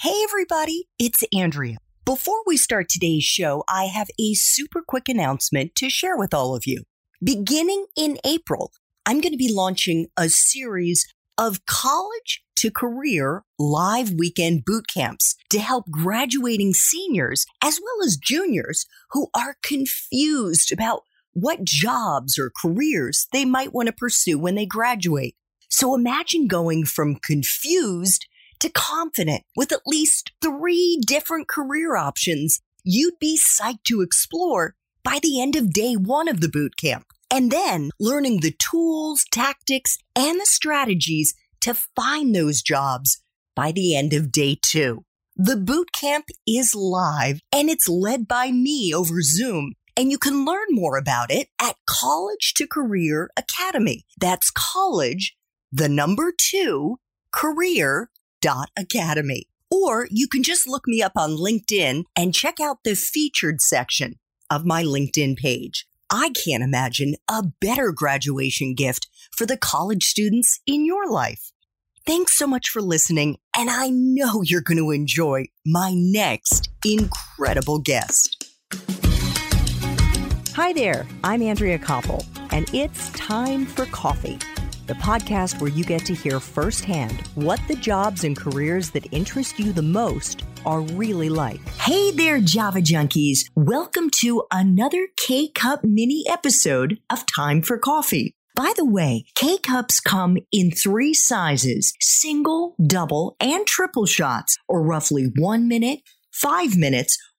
Hey, everybody, it's Andrea. Before we start today's show, I have a super quick announcement to share with all of you. Beginning in April, I'm going to be launching a series of college to career live weekend boot camps to help graduating seniors as well as juniors who are confused about what jobs or careers they might want to pursue when they graduate. So imagine going from confused to confident with at least three different career options you'd be psyched to explore by the end of day one of the boot camp. And then learning the tools, tactics, and the strategies to find those jobs by the end of day two. The boot camp is live and it's led by me over Zoom. And you can learn more about it at College to Career Academy. That's college, the number two, career academy. Or you can just look me up on LinkedIn and check out the featured section of my LinkedIn page. I can't imagine a better graduation gift for the college students in your life. Thanks so much for listening, and I know you're going to enjoy my next incredible guest. Hi there, I'm Andrea Koppel, and it's time for coffee the podcast where you get to hear firsthand what the jobs and careers that interest you the most are really like. Hey there, Java Junkies. Welcome to another K Cup mini episode of Time for Coffee. By the way, K cups come in three sizes single, double, and triple shots, or roughly one minute, five minutes,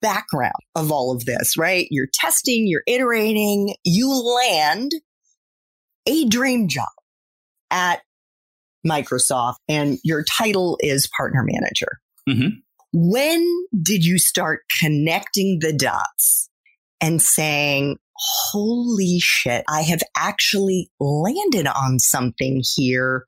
background of all of this, right? You're testing, you're iterating, you land a dream job at Microsoft, and your title is partner manager. Mm-hmm. When did you start connecting the dots and saying, holy shit, I have actually landed on something here?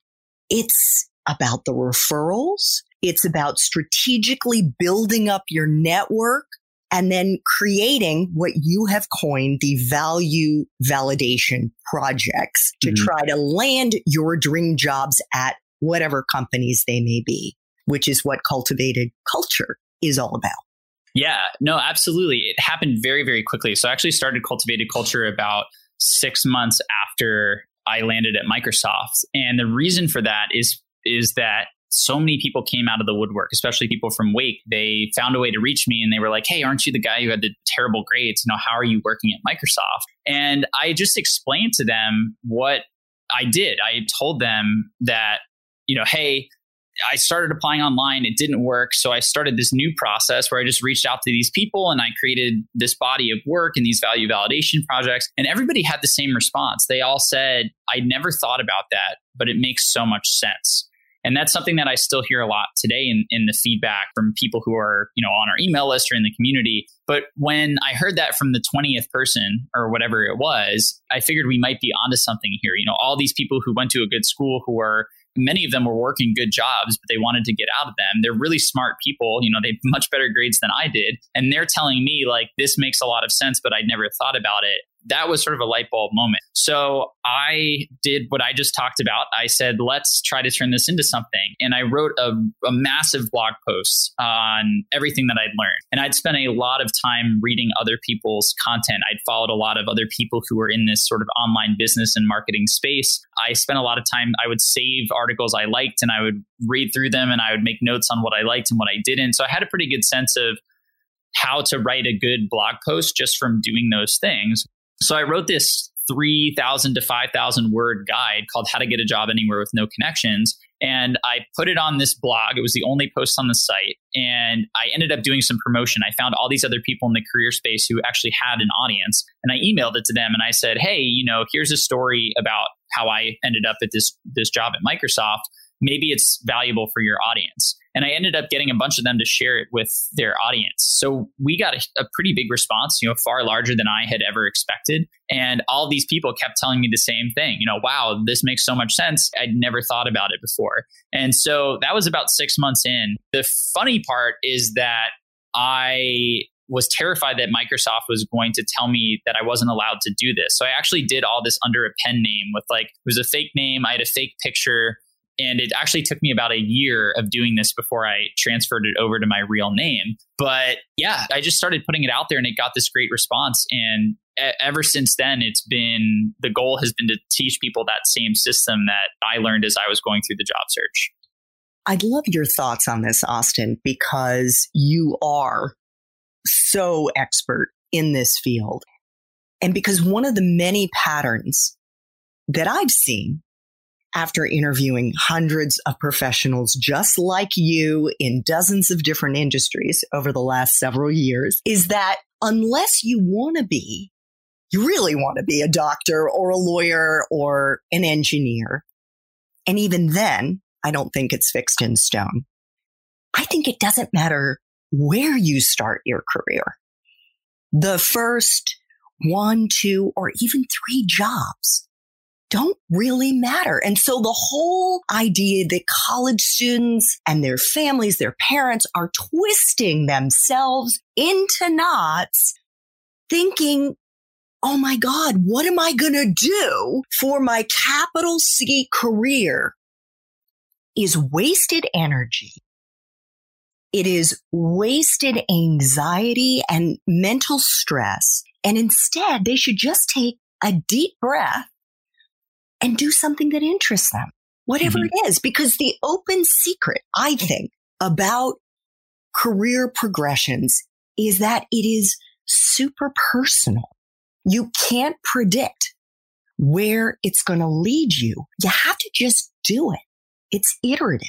It's about the referrals. It's about strategically building up your network and then creating what you have coined the value validation projects to mm-hmm. try to land your dream jobs at whatever companies they may be, which is what cultivated culture is all about. Yeah, no, absolutely. It happened very, very quickly. So I actually started cultivated culture about six months after I landed at Microsoft. And the reason for that is is that so many people came out of the woodwork, especially people from Wake. They found a way to reach me and they were like, Hey, aren't you the guy who had the terrible grades? You know, how are you working at Microsoft? And I just explained to them what I did. I told them that, you know, hey, I started applying online. It didn't work. So I started this new process where I just reached out to these people and I created this body of work and these value validation projects. And everybody had the same response. They all said, I never thought about that, but it makes so much sense. And that's something that I still hear a lot today in, in the feedback from people who are, you know, on our email list or in the community. But when I heard that from the 20th person or whatever it was, I figured we might be onto something here. You know, all these people who went to a good school who are many of them were working good jobs, but they wanted to get out of them. They're really smart people. You know, they have much better grades than I did. And they're telling me, like, this makes a lot of sense, but I'd never thought about it that was sort of a light bulb moment. So I did what I just talked about. I said, let's try to turn this into something. And I wrote a, a, massive blog post on everything that I'd learned. And I'd spent a lot of time reading other people's content. I'd followed a lot of other people who were in this sort of online business and marketing space. I spent a lot of time, I would save articles I liked and I would read through them and I would make notes on what I liked and what I didn't. So I had a pretty good sense of how to write a good blog post just from doing those things. So I wrote this 3,000 to 5,000 word guide called How to Get a Job Anywhere with No Connections. And I put it on this blog. It was the only post on the site. And I ended up doing some promotion. I found all these other people in the career space who actually had an audience. And I emailed it to them and I said, Hey, you know, here's a story about how I ended up at this, this job at Microsoft. Maybe it's valuable for your audience. And I ended up getting a bunch of them to share it with their audience. So we got a, a, pretty big response, you know, far larger than I had ever expected. And all these people kept telling me the same thing, you know, wow, this makes so much sense. I'd never thought about it before. And so that was about six months in. The funny part is that I was terrified that Microsoft was going to tell me that I wasn't allowed to do this. So I actually did all this under a pen name with like, it was a fake name. I had a fake picture. And it actually took me about a year of doing this before I transferred it over to my real name. But yeah, I just started putting it out there and it got this great response. And ever since then, it's been the goal has been to teach people that same system that I learned as I was going through the job search. I'd love your thoughts on this, Austin, because you are so expert in this field. And because one of the many patterns that I've seen after interviewing hundreds of professionals just like you in dozens of different industries over the last several years is that unless you want to be, you really want to be a doctor or a lawyer or an engineer. And even then, I don't think it's fixed in stone. I think it doesn't matter where you start your career. The first one, two, or even three jobs don't really matter. And so the whole idea that college students and their families, their parents are twisting themselves into knots thinking, Oh my God, what am I going to do for my capital C career is wasted energy it is wasted anxiety and mental stress. And instead, they should just take a deep breath and do something that interests them, whatever mm-hmm. it is. Because the open secret, I think, about career progressions is that it is super personal. You can't predict where it's going to lead you. You have to just do it. It's iterative.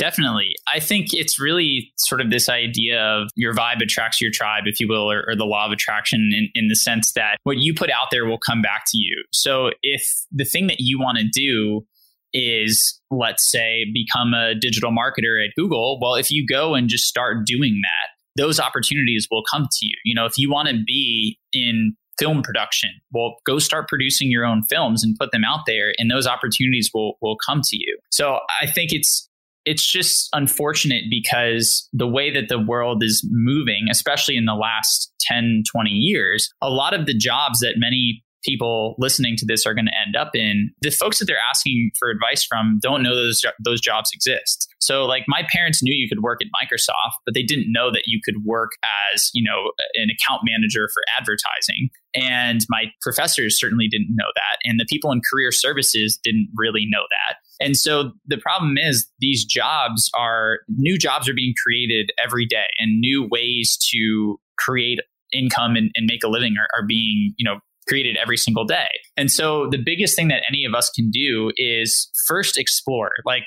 Definitely. I think it's really sort of this idea of your vibe attracts your tribe, if you will, or, or the law of attraction in, in the sense that what you put out there will come back to you. So if the thing that you want to do is, let's say, become a digital marketer at Google, well, if you go and just start doing that, those opportunities will come to you. You know, if you want to be in film production. Well, go start producing your own films and put them out there, and those opportunities will will come to you. So I think it's it's just unfortunate because the way that the world is moving, especially in the last 10, 20 years, a lot of the jobs that many people listening to this are going to end up in the folks that they're asking for advice from don't know those those jobs exist. So like my parents knew you could work at microsoft but they didn't know that you could work as you know an account manager for advertising. And my professors certainly didn't know that and the people in career services didn't really know that and so the problem is these jobs are new jobs are being created every day and new ways to create income and, and make a living are, are being, you know, created every single day. And so the biggest thing that any of us can do is first explore. Like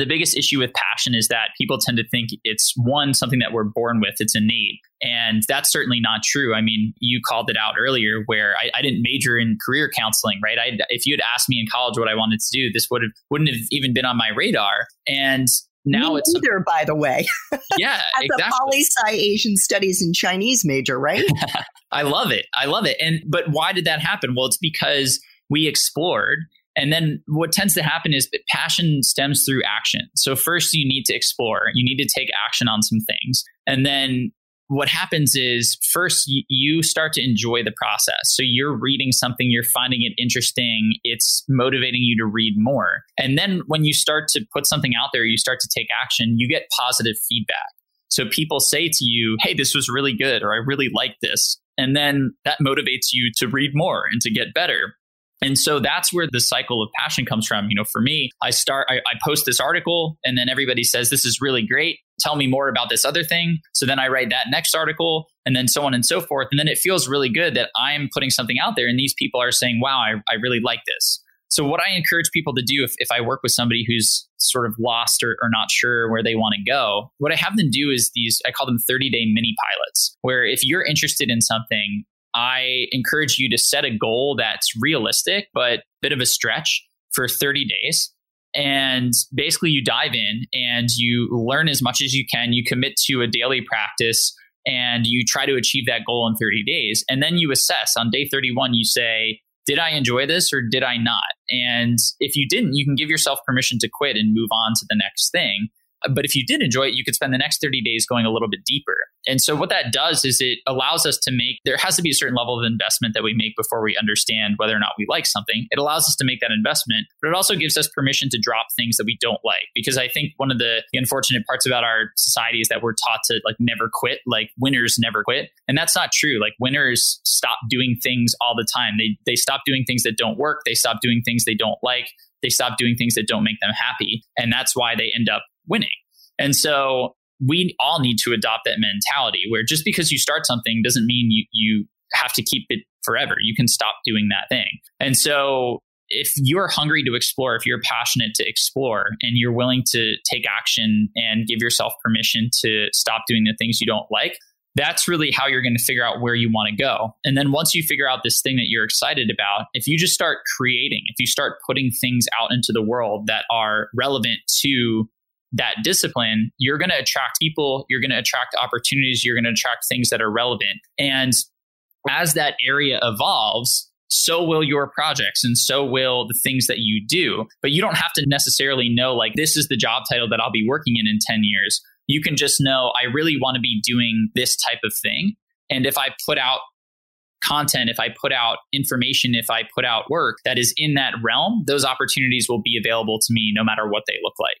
the biggest issue with passion is that people tend to think it's one something that we're born with it's innate and that's certainly not true i mean you called it out earlier where i, I didn't major in career counseling right I, if you had asked me in college what i wanted to do this would have wouldn't have even been on my radar and now Me it's either, by the way. Yeah, As exactly. a poli sci Asian studies and Chinese major, right? I love it. I love it. And but why did that happen? Well, it's because we explored and then what tends to happen is that passion stems through action. So first you need to explore, you need to take action on some things. And then what happens is first you, start to enjoy the process. So you're reading something, you're finding it interesting, it's motivating you to read more. And then when you start to put something out there, you start to take action, you get positive feedback. So people say to you, Hey, this was really good, or I really like this. And then that motivates you to read more and to get better. And so that's where the cycle of passion comes from. You know, for me, I start, I, I, post this article and then everybody says, this is really great. Tell me more about this other thing. So then I write that next article and then so on and so forth. And then it feels really good that I'm putting something out there and these people are saying, wow, I, I really like this. So what I encourage people to do if, if I work with somebody who's sort of lost or, or not sure where they want to go, what I have them do is these, I call them 30 day mini pilots, where if you're interested in something, I encourage you to set a goal that's realistic, but a bit of a stretch for 30 days. And basically, you dive in and you learn as much as you can. You commit to a daily practice and you try to achieve that goal in 30 days. And then you assess on day 31, you say, did I enjoy this or did I not? And if you didn't, you can give yourself permission to quit and move on to the next thing. But if you did enjoy it, you could spend the next 30 days going a little bit deeper. And so what that does is it allows us to make, there has to be a certain level of investment that we make before we understand whether or not we like something. It allows us to make that investment, but it also gives us permission to drop things that we don't like. Because I think one of the unfortunate parts about our society is that we're taught to like never quit, like winners never quit. And that's not true. Like winners stop doing things all the time. They, they stop doing things that don't work. They stop doing things they don't like. They stop doing things that don't make them happy. And that's why they end up winning. And so we all need to adopt that mentality where just because you start something doesn't mean you, you have to keep it forever. You can stop doing that thing. And so if you're hungry to explore, if you're passionate to explore and you're willing to take action and give yourself permission to stop doing the things you don't like, that's really how you're going to figure out where you want to go. And then once you figure out this thing that you're excited about, if you just start creating, if you start putting things out into the world that are relevant to that discipline, you're going to attract people, you're going to attract opportunities, you're going to attract things that are relevant. And as that area evolves, so will your projects and so will the things that you do. But you don't have to necessarily know, like, this is the job title that I'll be working in in 10 years. You can just know, I really want to be doing this type of thing. And if I put out content, if I put out information, if I put out work that is in that realm, those opportunities will be available to me no matter what they look like.